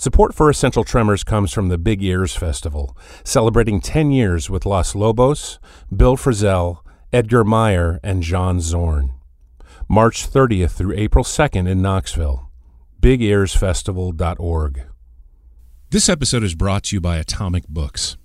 Support for Essential Tremors comes from the Big Ears Festival, celebrating 10 years with Los Lobos, Bill Frisell, Edgar Meyer, and John Zorn. March 30th through April 2nd in Knoxville. BigEarsFestival.org. This episode is brought to you by Atomic Books.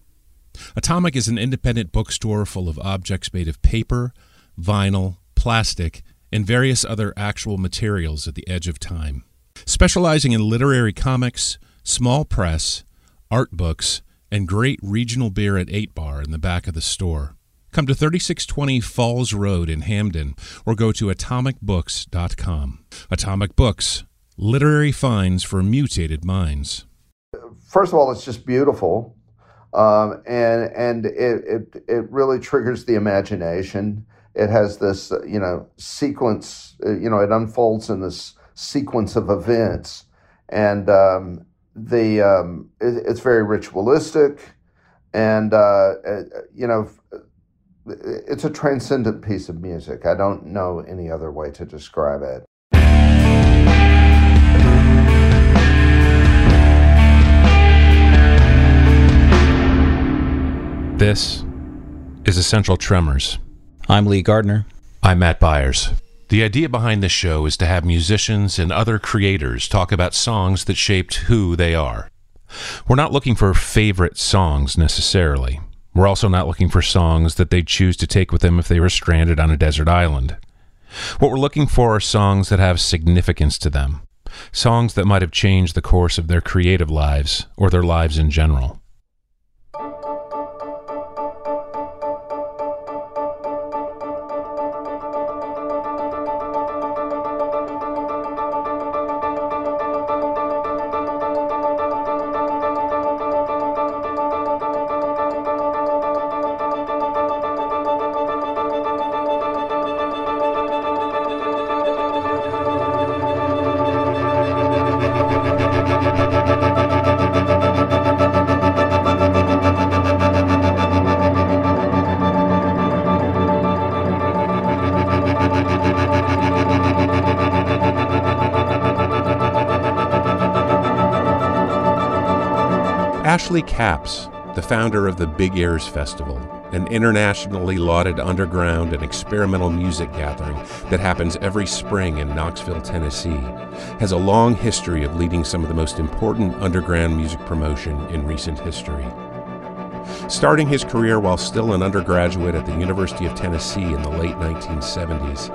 Atomic is an independent bookstore full of objects made of paper, vinyl, plastic, and various other actual materials at the edge of time. Specializing in literary comics, small press, art books, and great regional beer at 8 Bar in the back of the store. Come to 3620 Falls Road in Hampden or go to atomicbooks.com. Atomic Books, literary finds for mutated minds. First of all, it's just beautiful. Um, and and it, it, it really triggers the imagination. It has this, you know, sequence, uh, you know, it unfolds in this sequence of events. And um, the um, it, it's very ritualistic, and uh, uh, you know, it's a transcendent piece of music. I don't know any other way to describe it. This is Essential Tremors. I'm Lee Gardner. I'm Matt Byers. The idea behind this show is to have musicians and other creators talk about songs that shaped who they are. We're not looking for favorite songs necessarily. We're also not looking for songs that they'd choose to take with them if they were stranded on a desert island. What we're looking for are songs that have significance to them, songs that might have changed the course of their creative lives or their lives in general. Ashley Capps, the founder of the Big Ears Festival, an internationally lauded underground and experimental music gathering that happens every spring in Knoxville, Tennessee, has a long history of leading some of the most important underground music promotion in recent history. Starting his career while still an undergraduate at the University of Tennessee in the late 1970s,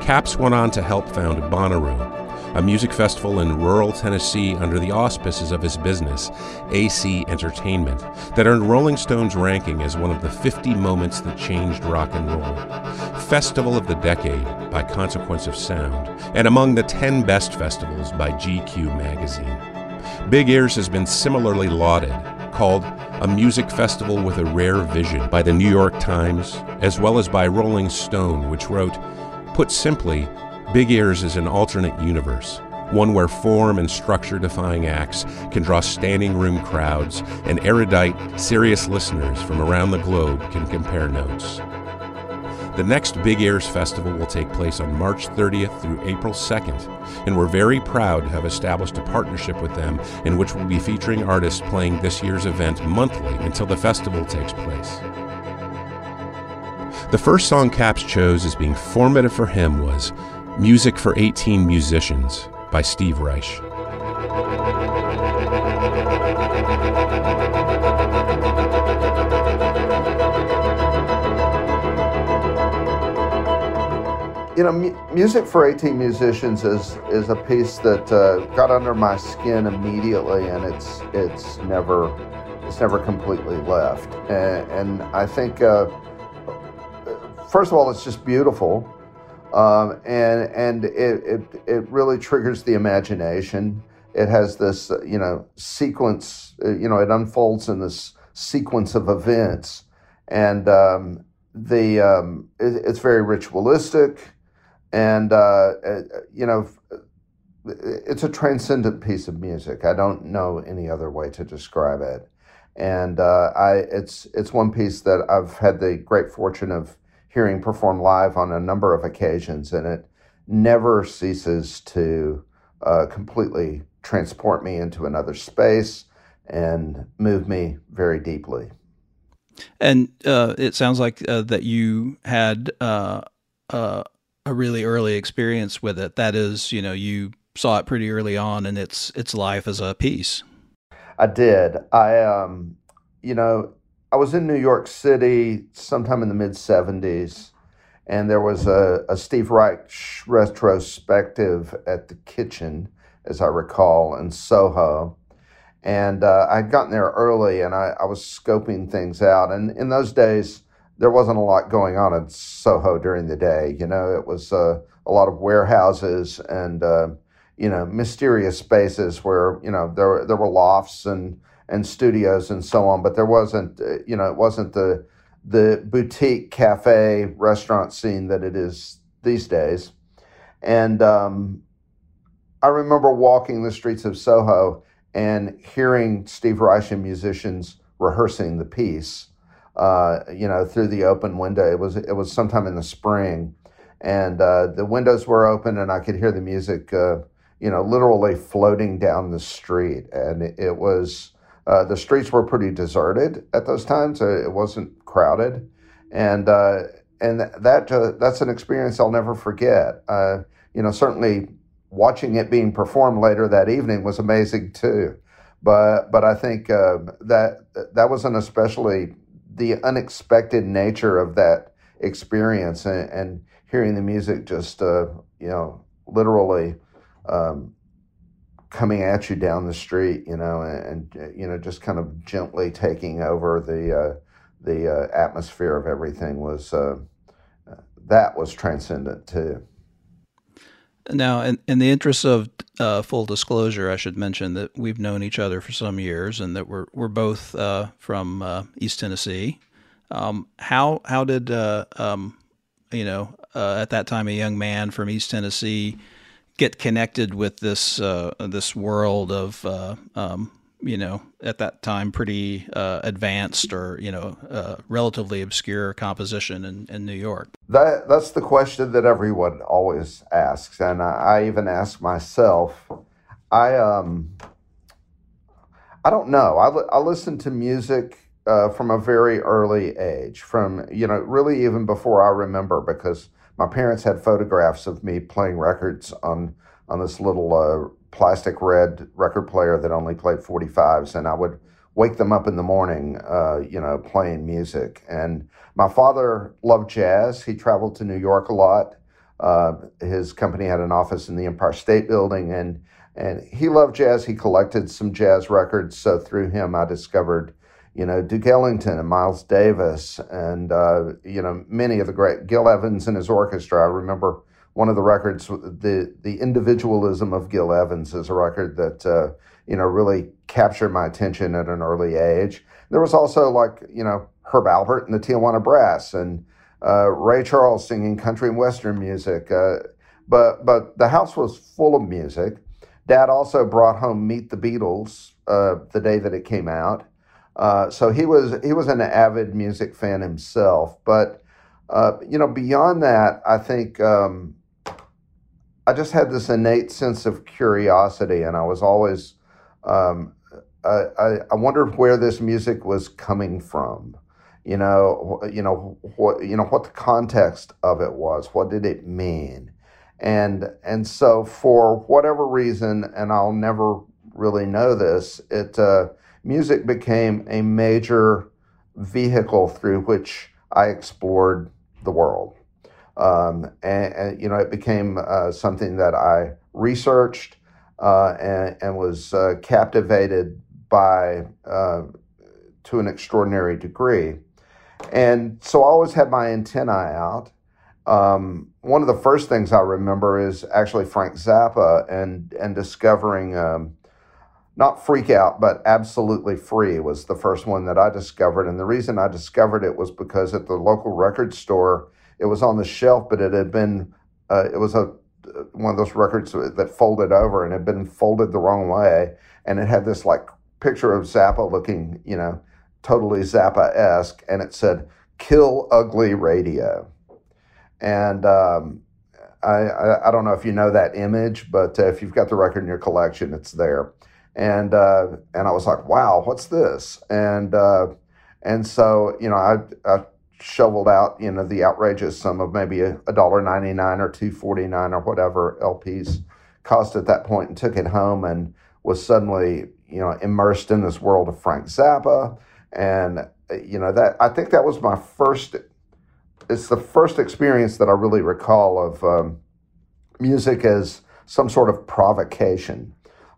Capps went on to help found Bonnaroo, a music festival in rural Tennessee under the auspices of his business, AC Entertainment, that earned Rolling Stone's ranking as one of the 50 moments that changed rock and roll. Festival of the Decade by Consequence of Sound, and among the 10 best festivals by GQ magazine. Big Ears has been similarly lauded, called a music festival with a rare vision by the New York Times, as well as by Rolling Stone, which wrote, Put simply, Big Ears is an alternate universe, one where form and structure defying acts can draw standing room crowds and erudite, serious listeners from around the globe can compare notes. The next Big Ears Festival will take place on March 30th through April 2nd, and we're very proud to have established a partnership with them in which we'll be featuring artists playing this year's event monthly until the festival takes place. The first song Capps chose as being formative for him was Music for 18 Musicians by Steve Reich. You know, mu- music for 18 musicians is is a piece that uh, got under my skin immediately, and it's it's never it's never completely left. And, and I think, uh, first of all, it's just beautiful. Um, and and it, it it really triggers the imagination. It has this uh, you know sequence, uh, you know, it unfolds in this sequence of events, and um, the um, it, it's very ritualistic, and uh, uh you know, it's a transcendent piece of music. I don't know any other way to describe it, and uh, I it's it's one piece that I've had the great fortune of hearing perform live on a number of occasions, and it never ceases to uh, completely transport me into another space and move me very deeply. And uh, it sounds like uh, that you had uh, uh, a really early experience with it. That is, you know, you saw it pretty early on in its its life as a piece. I did. I, um, you know, I was in New York City sometime in the mid '70s, and there was a, a Steve Reich retrospective at the Kitchen, as I recall, in Soho. And uh, I'd gotten there early, and I, I was scoping things out. And in those days, there wasn't a lot going on in Soho during the day. You know, it was uh, a lot of warehouses and uh, you know mysterious spaces where you know there there were lofts and and studios and so on, but there wasn't uh, you know it wasn't the the boutique cafe restaurant scene that it is these days. And um, I remember walking the streets of Soho and hearing Steve Reich and musicians rehearsing the piece uh, you know, through the open window. It was it was sometime in the spring, and uh, the windows were open, and I could hear the music, uh, you know, literally floating down the street, and it, it was. Uh, the streets were pretty deserted at those times. Uh, it wasn't crowded, and uh, and that that's an experience I'll never forget. you know, certainly watching it being performed later that evening was amazing too. But but I think that that was an especially the unexpected nature of that experience and, and hearing the music just uh, you know literally um, coming at you down the street you know and, and, you know just kind of gently taking over the uh, the uh, atmosphere of everything was uh, that was transcendent too now, in, in the interest of uh, full disclosure, I should mention that we've known each other for some years, and that we're we're both uh, from uh, East Tennessee. Um, how how did uh, um, you know uh, at that time a young man from East Tennessee get connected with this uh, this world of um, you know at that time pretty uh, advanced or you know uh, relatively obscure composition in, in New York? That that's the question that everyone always asks, and I, I even ask myself. I um I don't know. I I listen to music uh, from a very early age, from you know really even before I remember, because my parents had photographs of me playing records on on this little uh, plastic red record player that only played 45s, and I would wake them up in the morning, uh, you know, playing music. And my father loved jazz. He traveled to New York a lot. Uh, his company had an office in the Empire State Building, and and he loved jazz. He collected some jazz records. So through him, I discovered, you know, Duke Ellington and Miles Davis, and uh, you know, many of the great Gil Evans and his orchestra. I remember one of the records, the the individualism of Gil Evans is a record that uh, you know really captured my attention at an early age. There was also like you know Herb Alpert and the Tijuana Brass and uh, Ray Charles singing country and western music. Uh, but but the house was full of music. Dad also brought home Meet the Beatles uh, the day that it came out. Uh, so he was he was an avid music fan himself. But uh, you know beyond that, I think. Um, I just had this innate sense of curiosity, and I was always, um, I, I wondered where this music was coming from. You know, you know what you know what the context of it was. What did it mean? And and so for whatever reason, and I'll never really know this, it uh, music became a major vehicle through which I explored the world. Um, and, and, you know, it became uh, something that I researched uh, and, and, was uh, captivated by uh, to an extraordinary degree. And so I always had my antennae out. Um, one of the first things I remember is actually Frank Zappa and and discovering um, not freak out, but absolutely free was the first one that I discovered. And the reason I discovered it was because at the local record store it was on the shelf, but it had been uh, it was a one of those records that folded over and had been folded the wrong way, and it had this like picture of Zappa looking, you know, totally Zappa esque, and it said "Kill Ugly Radio," and um, I, I, I don't know if you know that image, but uh, if you've got the record in your collection, it's there. And uh, and I was like, wow, what's this? And uh, and so you know, I, I shoveled out you know the outrageous sum of maybe a dollar ninety nine or two forty nine or whatever LPs cost at that point, and took it home and was suddenly you know immersed in this world of Frank Zappa, and you know that I think that was my first. It's the first experience that I really recall of um, music as some sort of provocation.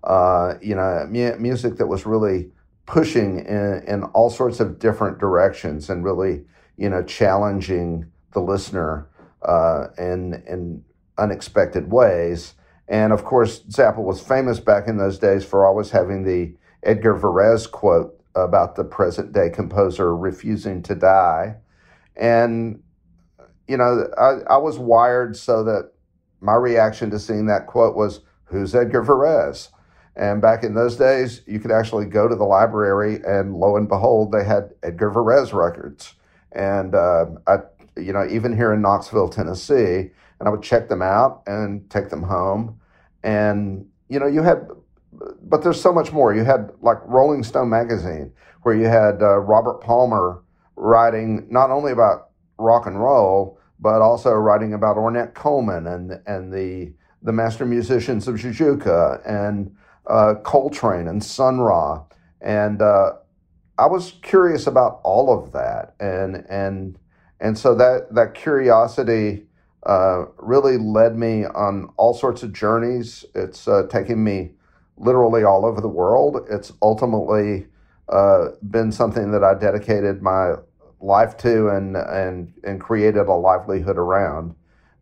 Uh, you know, mu- music that was really pushing in, in all sorts of different directions and really, you know, challenging the listener uh, in in unexpected ways. And of course, Zappa was famous back in those days for always having the Edgard Varèse quote about the present day composer refusing to die. And, you know, I, I was wired so that my reaction to seeing that quote was, Who's Edgard Varèse? And back in those days, you could actually go to the library, and lo and behold, they had Edgard Varèse records. And uh, I, you know, even here in Knoxville, Tennessee, and I would check them out and take them home. And you know, you had, but there's so much more. You had like Rolling Stone magazine, where you had uh, Robert Palmer writing not only about rock and roll, but also writing about Ornette Coleman and and the the master musicians of Jajouka and uh, Coltrane and Sun Ra, and uh, I was curious about all of that, and and and so that that curiosity uh, really led me on all sorts of journeys. It's uh, taken me literally all over the world. It's ultimately uh, been something that I dedicated my life to and and and created a livelihood around,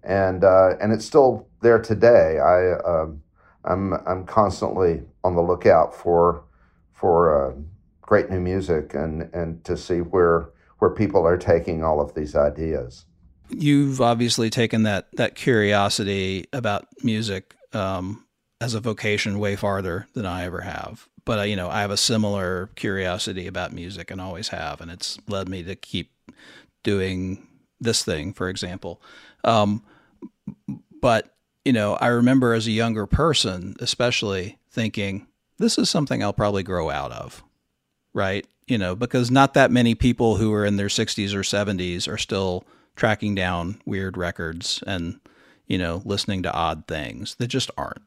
and uh, and it's still there today. I um, I'm I'm constantly on the lookout for for uh, great new music and and to see where where people are taking all of these ideas you've obviously taken that that curiosity about music um, as a vocation way farther than I ever have. But uh, you know, I have a similar curiosity about music and always have, and it's led me to keep doing this thing, for example. Um, but you know, I remember as a younger person, especially thinking, this is something I'll probably grow out of, right? You know, because not that many people who are in their 60s or 70s are still tracking down weird records and you know listening to odd things They just aren't.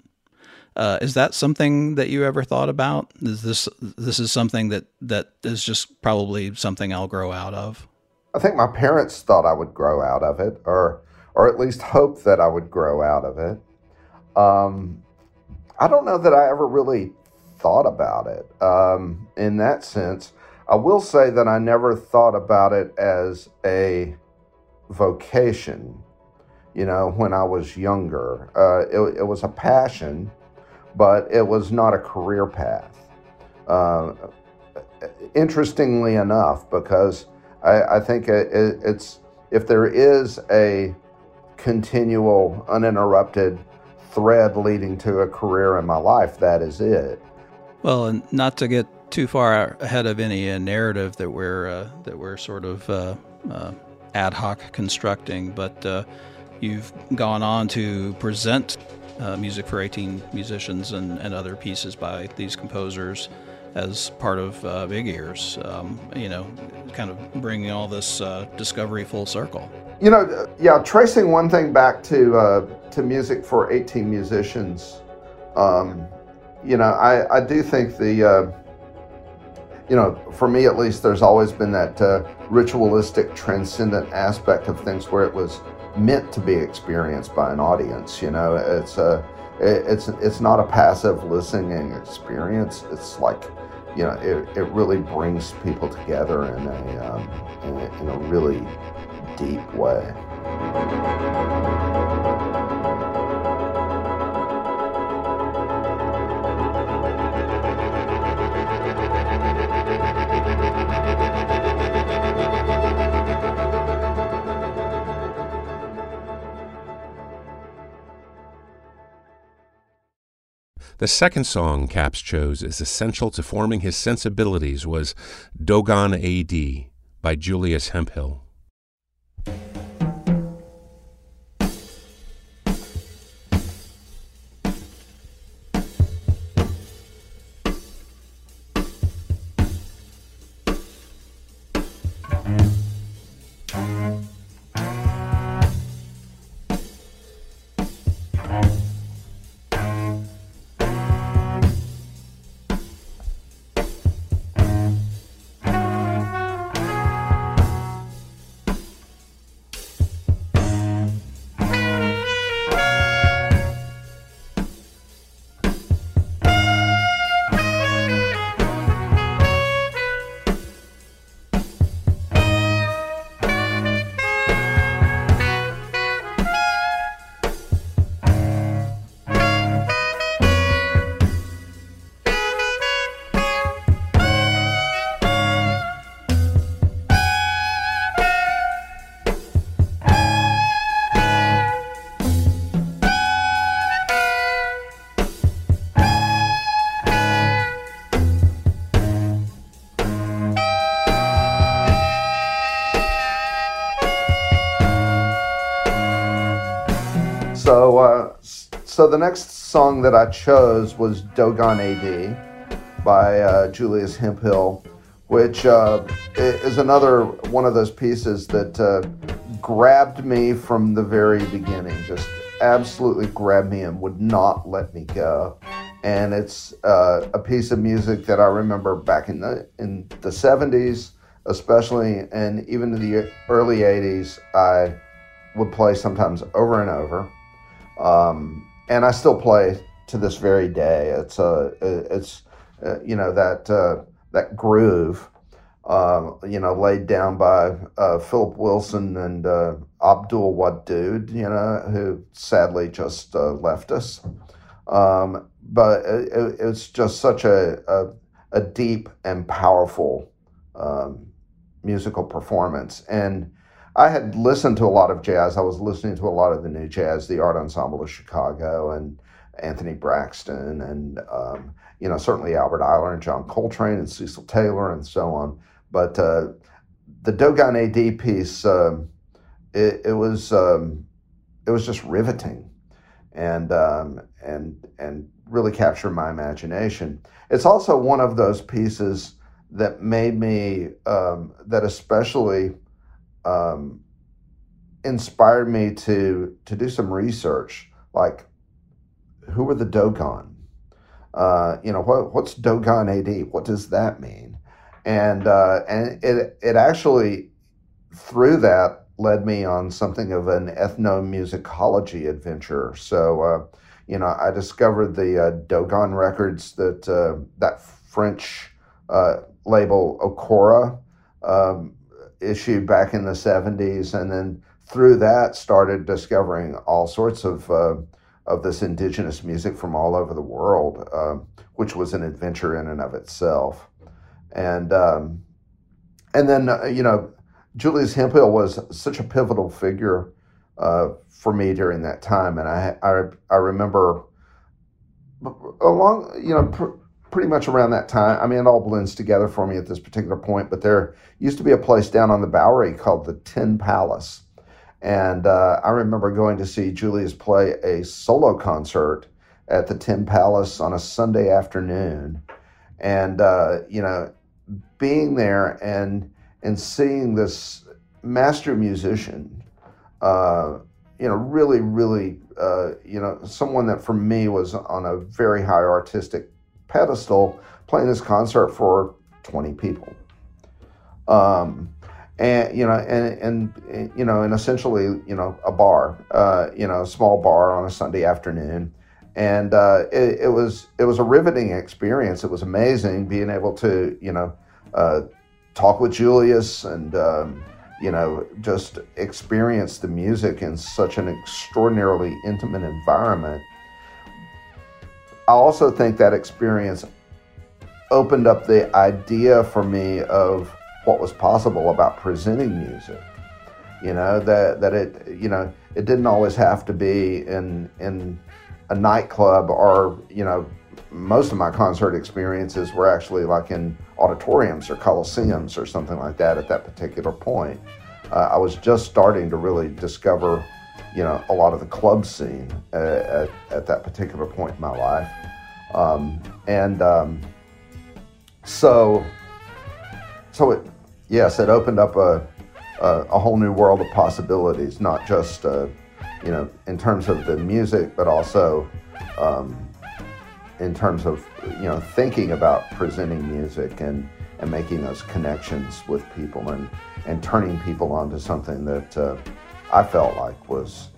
Uh, is that something that you ever thought about? Is this this is something that that is just probably something I'll grow out of? I think my parents thought I would grow out of it, or or at least hope that I would grow out of it. Um, I don't know that I ever really thought about it um, in that sense. I will say that I never thought about it as a vocation, you know, when I was younger. Uh, it, it, was a passion, but it was not a career path. Uh, interestingly enough, because I, I think it, it's if there is a continual, uninterrupted thread leading to a career in my life, that is it. Well, and not to get too far ahead of any uh, narrative that we're uh, that we're sort of uh, uh ad hoc constructing, but uh, you've gone on to present uh, music for 18 musicians and, and other pieces by these composers as part of Big Ears, um, you know, kind of bringing all this discovery full circle. You know, yeah, tracing one thing back to uh, to music for 18 musicians, um, you know, I, I do think the uh, you know, for me at least, there's always been that uh, ritualistic, transcendent aspect of things where it was meant to be experienced by an audience. You know, it's a it's it's not a passive listening experience. It's like, you know, it, it really brings people together in a, um, in a in a really deep way. The second song Capps chose as essential to forming his sensibilities was Dogon A.D. by Julius Hemphill. So so the next song that I chose was Dogon AD by uh, Julius Hemphill, which uh, is another one of those pieces that uh, grabbed me from the very beginning. Just absolutely grabbed me and would not let me go. And it's uh, a piece of music that I remember back in the in the 70s, especially, and even in the early 80s. I would play sometimes over and over, um, and I still play to this very day. It's a it's uh, you know that uh, that groove. Uh, you know, laid down by uh, Philip Wilson and uh, Abdul Wadud, you know, who sadly just uh, left us. Um, but it, it's just such a, a, a deep and powerful um, musical performance. And I had listened to a lot of jazz. I was listening to a lot of the new jazz, the Art Ensemble of Chicago, and Anthony Braxton, and um, you know certainly Albert Ayler and John Coltrane and Cecil Taylor and so on. But uh, the Dogon AD piece, um, it, it, was um, it was just riveting, and um, and and really captured my imagination. It's also one of those pieces that made me um, that especially um, inspired me to to do some research, like who were the Dogon? Uh, you know, what what's Dogon AD? What does that mean? And uh, and it it actually through that led me on something of an ethnomusicology adventure. So uh, you know, I discovered the uh, Dogon records that uh, that French uh, label Ocora um, issued back in the 70s, and then through that started discovering all sorts of uh, of this indigenous music from all over the world, um, which was an adventure in and of itself. And um, and then uh, you know, Julius Hemphill was such a pivotal figure uh, for me during that time, and I I, I remember along you know. Pr- pretty much around that time. I mean, it all blends together for me at this particular point, but there used to be a place down on the Bowery called the Tin Palace. And uh, I remember going to see Julius play a solo concert at the Tin Palace on a Sunday afternoon. And, uh, you know, being there and, and seeing this master musician, uh, you know, really, really, uh, you know, someone that for me was on a very high artistic pedestal playing this concert for 20 people. Um, and you know, and, and you know, and essentially, you know, a bar, uh, you know, a small bar on a Sunday afternoon, and uh, it, it, was it was a riveting experience. It was amazing being able to, you know, uh, talk with Julius and um, you know, just experience the music in such an extraordinarily intimate environment I also think that experience opened up the idea for me of what was possible about presenting music. You know that that it you know it didn't always have to be in in a nightclub or you know most of my concert experiences were actually like in auditoriums or coliseums or something like that at that particular point. Uh, I was just starting to really discover you know, a lot of the club scene uh, at, at, that particular point in my life. Um, and um, so, so it, yes, it opened up a, a, a, whole new world of possibilities, not just, uh, you know, in terms of the music, but also um, in terms of, you know, thinking about presenting music and, and making those connections with people and, and turning people onto something that uh, I felt like was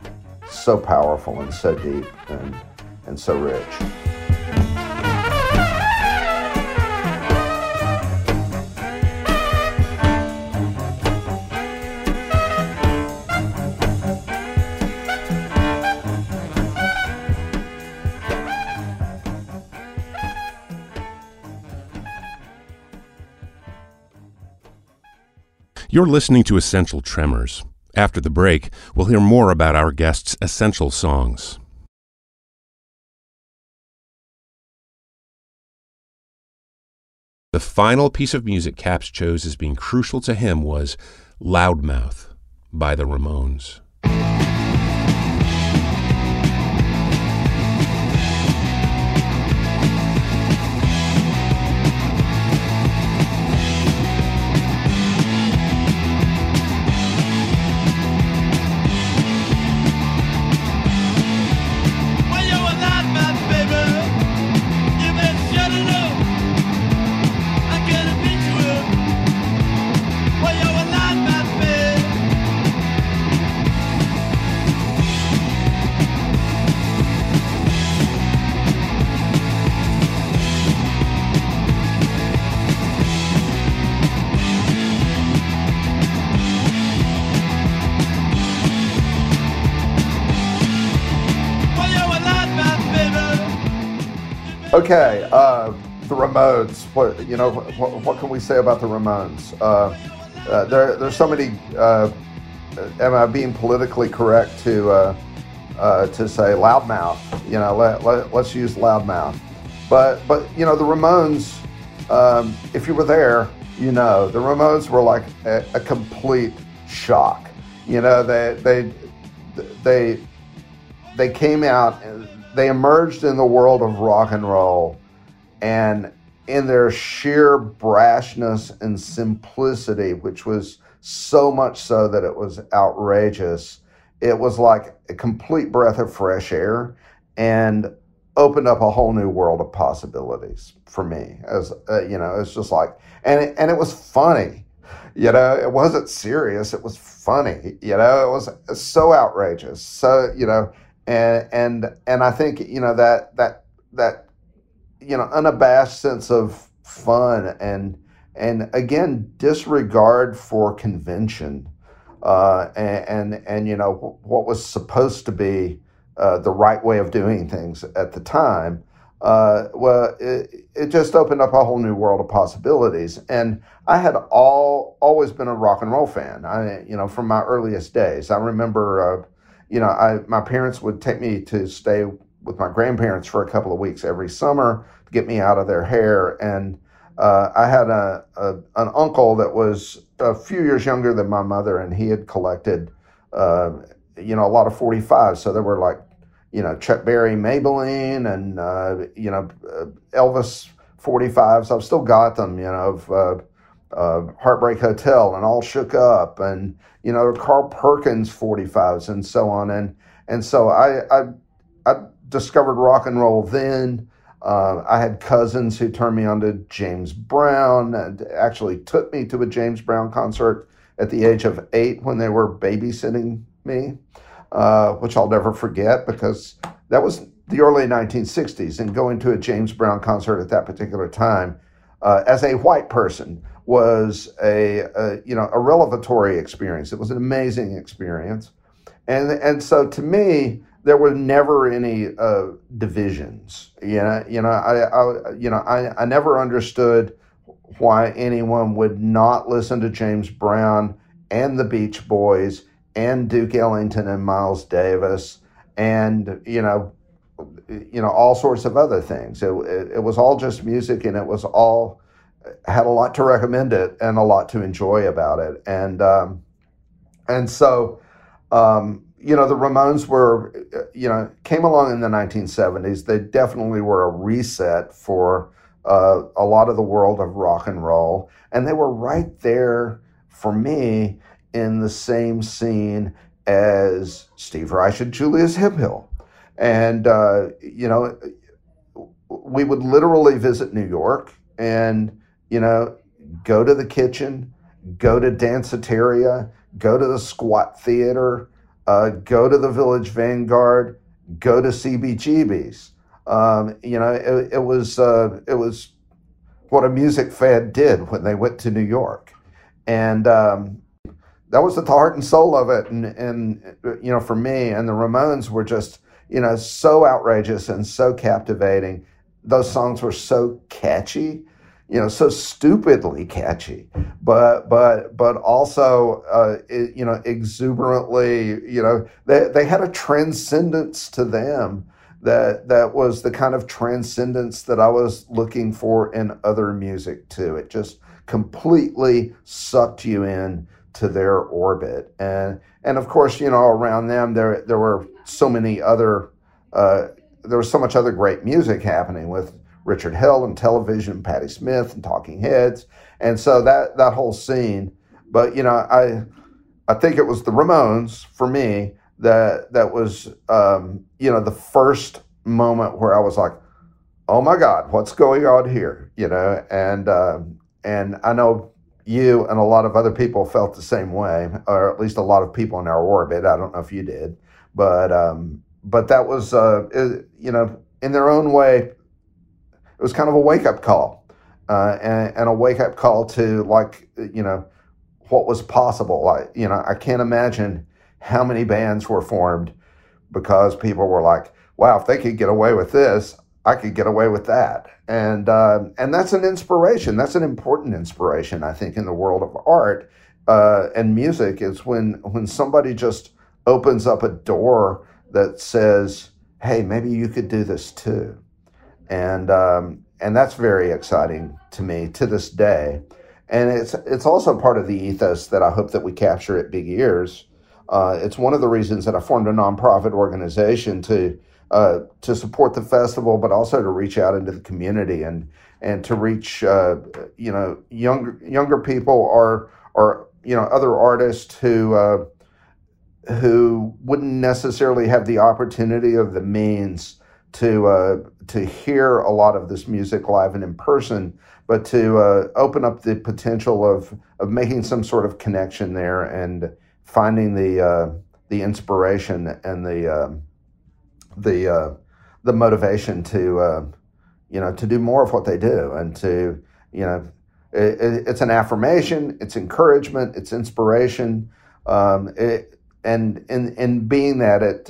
so powerful and so deep and, and so rich. You're listening to Essential Tremors. After the break, we'll hear more about our guest's essential songs. The final piece of music Capps chose as being crucial to him was Loudmouth by the Ramones. Okay, uh, the Ramones. What you know? What, what, can we say about the Ramones? Uh, uh, there, there's so many. Uh, am I being politically correct to uh, uh, to say loudmouth? You know, let, let, us use loudmouth. But but you know, the Ramones. Um, if you were there, you know the Ramones were like a, a complete shock. You know, they they they they came out. They emerged in the world of rock and roll, and in their sheer brashness and simplicity, which was so much so that it was outrageous. It was like a complete breath of fresh air and opened up a whole new world of possibilities for me. As uh, you know, it's just like, and it, and it was funny. You know, it wasn't serious. It was funny. You know, it was so outrageous. So you know, and and and I think you know that that that you know unabashed sense of fun and and again disregard for convention uh, and, and, and you know what was supposed to be uh, the right way of doing things at the time. Uh, well, it, it just opened up a whole new world of possibilities. And I had all always been a rock and roll fan. I you know from my earliest days. I remember, uh, you know, I my parents would take me to stay with my grandparents for a couple of weeks every summer to get me out of their hair and uh, I had a, a, an uncle that was a few years younger than my mother, and he had collected, uh, you know, a lot of 45s. So there were like, you know, Chuck Berry Maybellene and, uh, you know, uh, Elvis 45s. I've still got them, you know, of uh, Heartbreak Hotel and All Shook Up and, you know, Carl Perkins 45s and so on. And, and so I, I, I discovered rock and roll then. Uh, I had cousins who turned me on to James Brown and actually took me to a James Brown concert at the age of eight when they were babysitting me, uh, which I'll never forget because that was the early 1960s. And going to a James Brown concert at that particular time uh, as a white person was a, a, you know a revelatory experience. It was an amazing experience, and and so to me there were never any uh, divisions. You know, you know, I, I, you know, I, I never understood why anyone would not listen to James Brown and the Beach Boys and Duke Ellington and Miles Davis and you know, you know, all sorts of other things. It, it, it was all just music, and it was all had a lot to recommend it and a lot to enjoy about it, and um, and so. Um, you know, the Ramones were, you know, came along in the 1970s. They definitely were a reset for uh, a lot of the world of rock and roll. And they were right there for me in the same scene as Steve Reich and Julius Hemphill. And, uh, you know, we would literally visit New York and, you know, go to the kitchen, go to Danceteria, go to the squat theater, uh, go to the Village Vanguard, go to CBGB's. Um, you know, it, it was uh, it was what a music fan did when they went to New York, and um, that was the heart and soul of it. And, and you know, for me, and the Ramones were just you know so outrageous and so captivating. Those songs were so catchy you know so stupidly catchy but but but also uh, it, you know exuberantly you know they, they had a transcendence to them that that was the kind of transcendence that I was looking for in other music too. It just completely sucked you in to their orbit. And and of course you know around them there there were so many other uh, there was so much other great music happening with Richard Hell and television, Patti Smith and Talking Heads, and so that that whole scene. But you know, I I think it was the Ramones for me that that was um, you know the first moment where I was like, oh my God, what's going on here? You know, and um, and I know you and a lot of other people felt the same way, or at least a lot of people in our orbit. I don't know if you did, but um, but that was uh, it, you know in their own way it was kind of a wake up call uh, and, and, a wake up call to like you know what was possible. I, you know, I can't imagine how many bands were formed because people were like, "Wow, if they could get away with this, I could get away with that. And uh, and that's an inspiration. That's an important inspiration, I think, in the world of art uh, and music is when when somebody just opens up a door that says, "Hey, maybe you could do this too," and um, and that's very exciting to me to this day. And it's it's also part of the ethos that I hope that we capture at Big Ears. Uh, it's one of the reasons that I formed a nonprofit organization to uh, to support the festival, but also to reach out into the community and and to reach uh, you know younger younger people or or you know other artists who uh, who wouldn't necessarily have the opportunity or the means to uh, to hear a lot of this music live and in person, but to uh, open up the potential of of making some sort of connection there and finding the uh, the inspiration and the uh, the uh, the motivation to uh, you know to do more of what they do and to you know it, it's an affirmation, it's encouragement, it's inspiration, um, it, and in in being that, it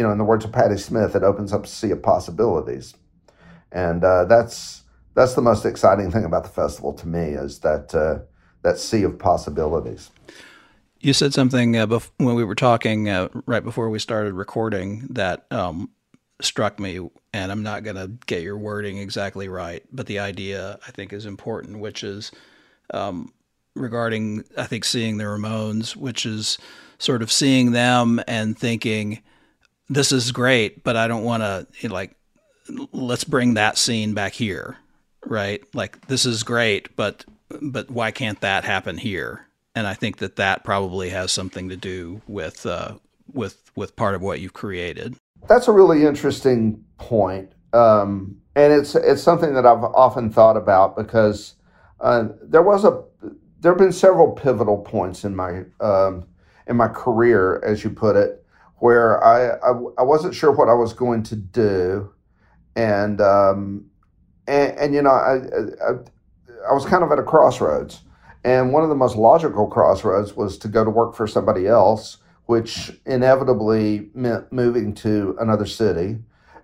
you know, in the words of Patti Smith, it opens up a sea of possibilities, and uh, that's that's the most exciting thing about the festival to me is that uh, that sea of possibilities. You said something uh, bef- when we were talking uh, right before we started recording that um, struck me, and I'm not going to get your wording exactly right, but the idea I think is important, which is um, regarding, I think, seeing the Ramones, which is sort of seeing them and thinking, this is great, but I don't want to, like, let's bring that scene back here, right? Like, this is great, but but why can't that happen here? And I think that that probably has something to do with uh, with with part of what you've created. That's a really interesting point. Um, and it's it's something that I've often thought about because uh, there was a there have been several pivotal points in my um, in my career, as you put it, where I, I, I wasn't sure what I was going to do, and um, and, and, you know I, I I was kind of at a crossroads, and one of the most logical crossroads was to go to work for somebody else which inevitably meant moving to another city.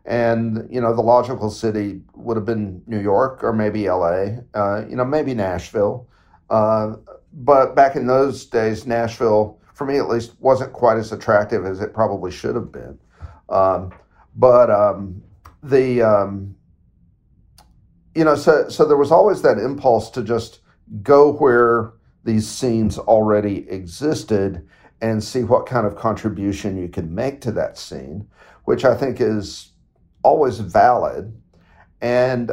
And, you know, the logical city would have been New York or maybe LA, uh, you know, maybe Nashville. Uh, but back in those days, Nashville, for me at least, wasn't quite as attractive as it probably should have been. Um, but um, the, um, you know, so, so there was always that impulse to just go where these scenes already existed and see what kind of contribution you can make to that scene, which I think is always valid. And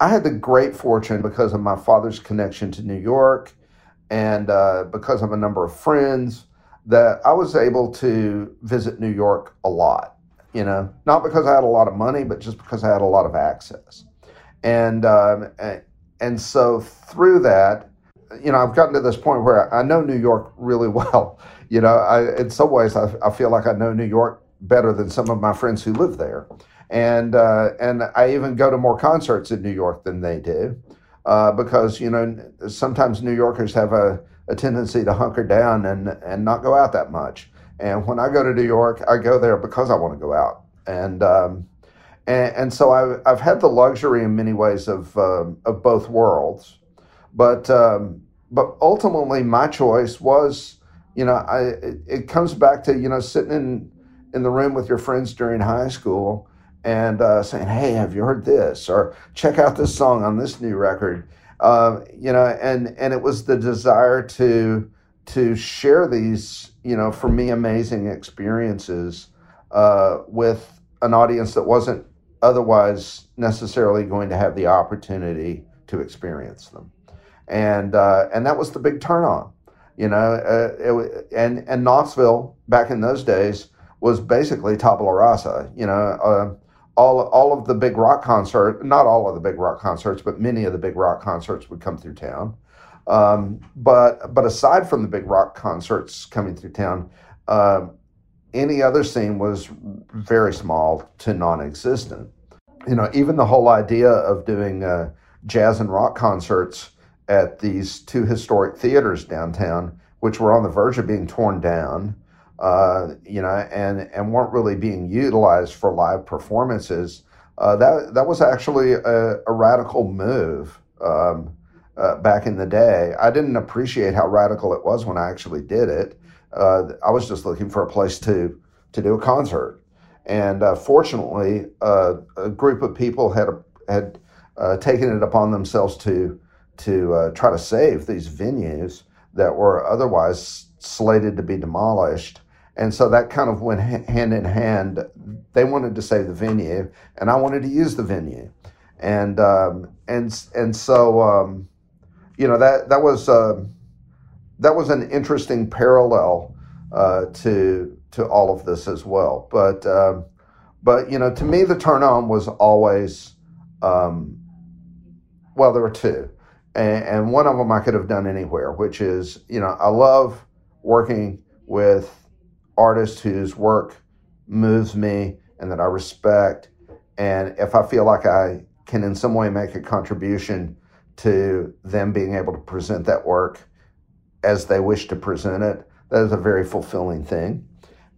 I had the great fortune because of my father's connection to New York and uh, because of a number of friends that I was able to visit New York a lot. You know, not because I had a lot of money, but just because I had a lot of access. And um, and so through that, you know, I've gotten to this point where I know New York really well. You know, I, in some ways, I, I feel like I know New York better than some of my friends who live there, and uh, and I even go to more concerts in New York than they do, uh, because you know sometimes New Yorkers have a, a tendency to hunker down and and not go out that much. And when I go to New York, I go there because I want to go out, and um, and, and so I've I've had the luxury in many ways of um, of both worlds. But um, but ultimately, my choice was, you know, I it, it, comes back to you know sitting in in the room with your friends during high school and uh, saying, "Hey, have you heard this?" or "Check out this song on this new record." Uh, you know, and and it was the desire to to share these, you know, for me, amazing experiences uh, with an audience that wasn't otherwise necessarily going to have the opportunity to experience them and uh, and that was the big turn on, you know. Uh, it, and and Knoxville back in those days was basically tabula rasa, you know. All all of the big rock concert, not all of the big rock concerts, but many of the big rock concerts would come through town. Um, but but aside from the big rock concerts coming through town, uh, any other scene was very small to non-existent. You know, even the whole idea of doing uh, jazz and rock concerts at these two historic theaters downtown, which were on the verge of being torn down, uh, you know, and and weren't really being utilized for live performances. uh, that that was actually a, a radical move um, uh, back in the day. I didn't appreciate how radical it was when I actually did it. Uh, I was just looking for a place to to do a concert, and uh, fortunately, uh, a group of people had had taken it upon themselves to to try to save these venues that were otherwise slated to be demolished. And so that kind of went hand in hand. They wanted to save the venue, and I wanted to use the venue, and um, and and so um, you know that that was uh, that was an interesting parallel uh, to to all of this as well. But um, but you know, to me, the turn on was always um, well, there were two and, and one of them I could have done anywhere, which is, you know, I love working with artists whose work moves me and that I respect. And if I feel like I can in some way make a contribution to them being able to present that work as they wish to present it, that is a very fulfilling thing.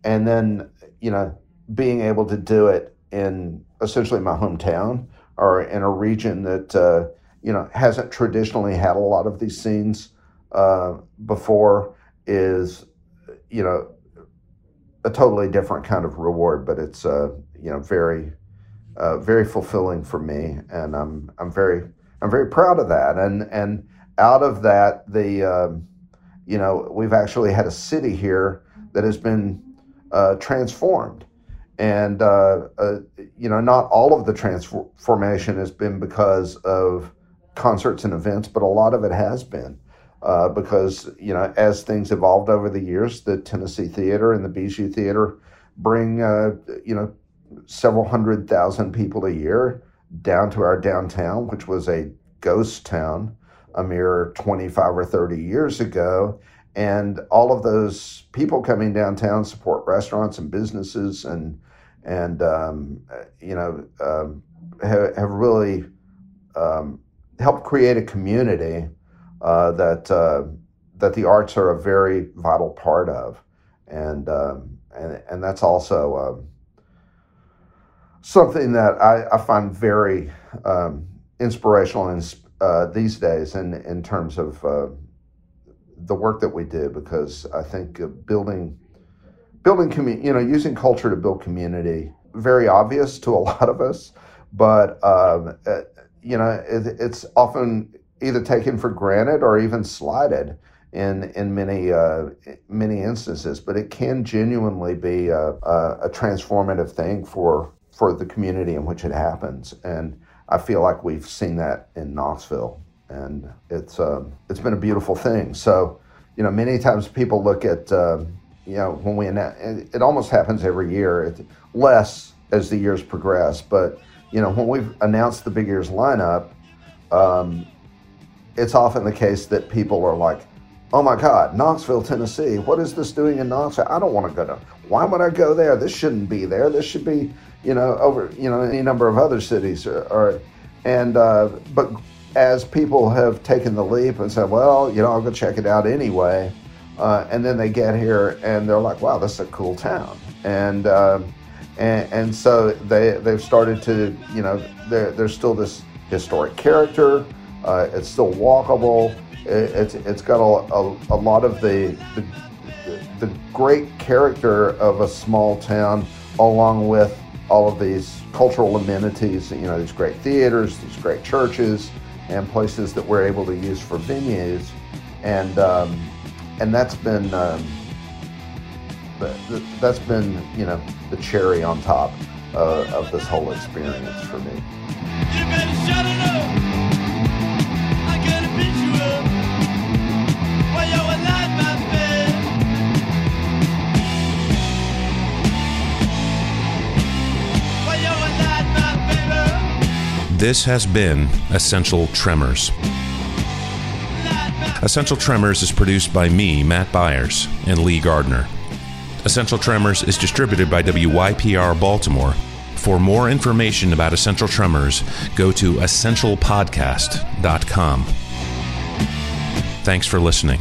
And then, you know, being able to do it in essentially my hometown or in a region that, uh, you know, hasn't traditionally had a lot of these scenes uh, before is, you know, a totally different kind of reward, but it's, uh, you know, very, uh, very fulfilling for me. And I'm, I'm very, I'm very proud of that. And, and out of that, the, um, you know, we've actually had a city here that has been uh, transformed and uh, uh, you know not all of the transformation has been because of concerts and events, but a lot of it has been. Uh, because you know, as things evolved over the years, the Tennessee Theater and the Bijou Theater bring uh, you know several hundred thousand people a year down to our downtown, which was a ghost town a mere 25 or 30 years ago. And all of those people coming downtown support restaurants and businesses and and um, you know um, have, have really um, help create a community uh, that uh, that the arts are a very vital part of, and um, and and that's also um, something that I, I find very um, inspirational in uh, these days in in terms of uh, the work that we do because I think building building community you know using culture to build community very obvious to a lot of us. But um, uh, you know, it, it's often either taken for granted or even slighted in in many uh, many instances. But it can genuinely be a, a, a, transformative thing for for the community in which it happens, and I feel like we've seen that in Knoxville, and it's uh, it's been a beautiful thing. So, you know, many times people look at uh, you know when we announce, it almost happens every year. It's less as the years progress, but you know, when we've announced the Big Ears lineup, um, it's often the case that people are like, oh my God, Knoxville, Tennessee, what is this doing in Knoxville? I don't want to go to, why would I go there? This shouldn't be there. This should be, you know, over, you know, any number of other cities. Or, and, uh, but as people have taken the leap and said, well, you know, I'll go check it out anyway. Uh, and then they get here and they're like, wow, this is a cool town. And, uh, and, and so they they've started to you know there, there's still this historic character. Uh, it's still walkable. It, it's it's got a, a, a lot of the, the the great character of a small town, along with all of these cultural amenities. You know, these great theaters, these great churches, and places that we're able to use for venues, and um, and that's been. Um, that's been, you know, the cherry on top uh, of this whole experience for me. This has been Essential Tremors. Essential Tremors is produced by me, Matt Byers, and Lee Gardner. Essential Tremors is distributed by WYPR Baltimore. For more information about Essential Tremors, go to essentialpodcast.com. Thanks for listening.